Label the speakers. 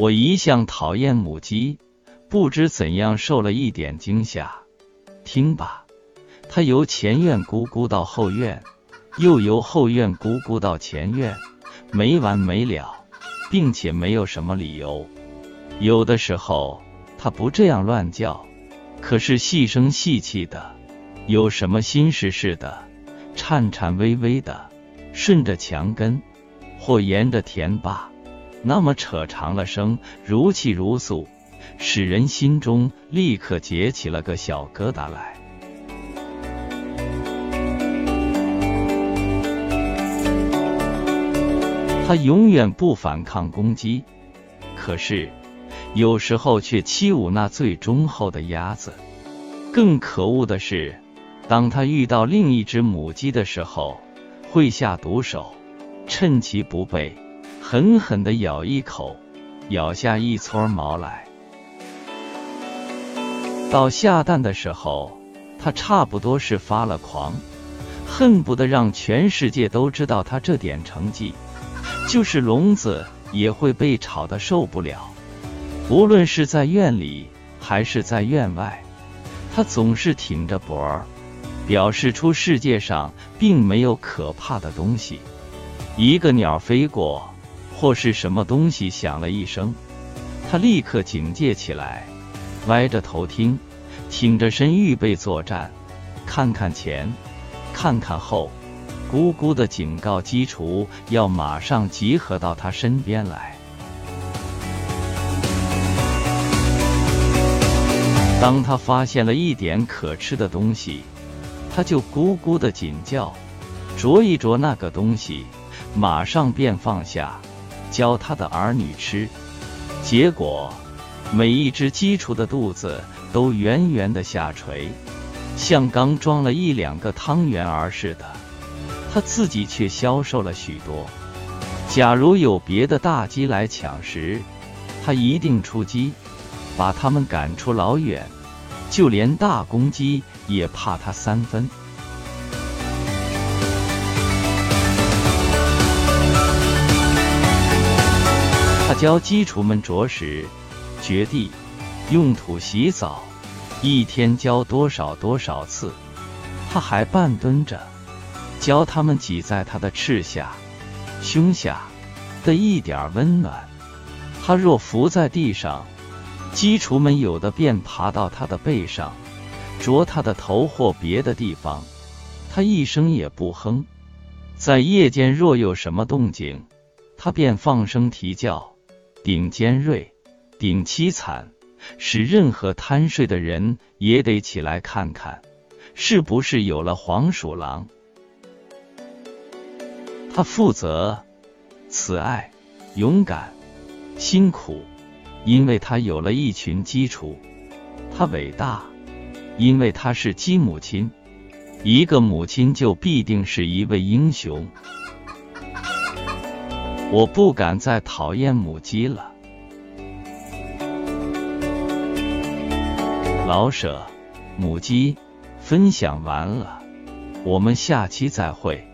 Speaker 1: 我一向讨厌母鸡，不知怎样受了一点惊吓。听吧，它由前院咕咕到后院，又由后院咕咕到前院，没完没了，并且没有什么理由。有的时候它不这样乱叫，可是细声细气的，有什么心事似的，颤颤巍巍的，顺着墙根或沿着田坝。那么扯长了声，如泣如诉，使人心中立刻结起了个小疙瘩来。他永远不反抗攻击，可是有时候却欺侮那最忠厚的鸭子。更可恶的是，当他遇到另一只母鸡的时候，会下毒手，趁其不备。狠狠地咬一口，咬下一撮毛来。到下蛋的时候，他差不多是发了狂，恨不得让全世界都知道他这点成绩。就是笼子也会被吵得受不了。无论是在院里还是在院外，他总是挺着脖儿，表示出世界上并没有可怕的东西。一个鸟飞过。或是什么东西响了一声，他立刻警戒起来，歪着头听，挺着身预备作战，看看前，看看后，咕咕的警告鸡雏要马上集合到他身边来。当他发现了一点可吃的东西，他就咕咕的紧叫，啄一啄那个东西，马上便放下。教他的儿女吃，结果每一只鸡雏的肚子都圆圆的下垂，像刚装了一两个汤圆儿似的。他自己却消瘦了许多。假如有别的大鸡来抢食，他一定出击，把他们赶出老远。就连大公鸡也怕他三分。教鸡雏们啄食、掘地、用土洗澡，一天教多少多少次。他还半蹲着，教他们挤在他的翅下、胸下的一点温暖。他若伏在地上，鸡雏们有的便爬到他的背上，啄他的头或别的地方。他一声也不哼。在夜间若有什么动静，他便放声啼叫。顶尖锐，顶凄惨，使任何贪睡的人也得起来看看，是不是有了黄鼠狼。他负责、慈爱、勇敢、辛苦，因为他有了一群基础。他伟大，因为他是鸡母亲。一个母亲就必定是一位英雄。我不敢再讨厌母鸡了。老舍，母鸡，分享完了，我们下期再会。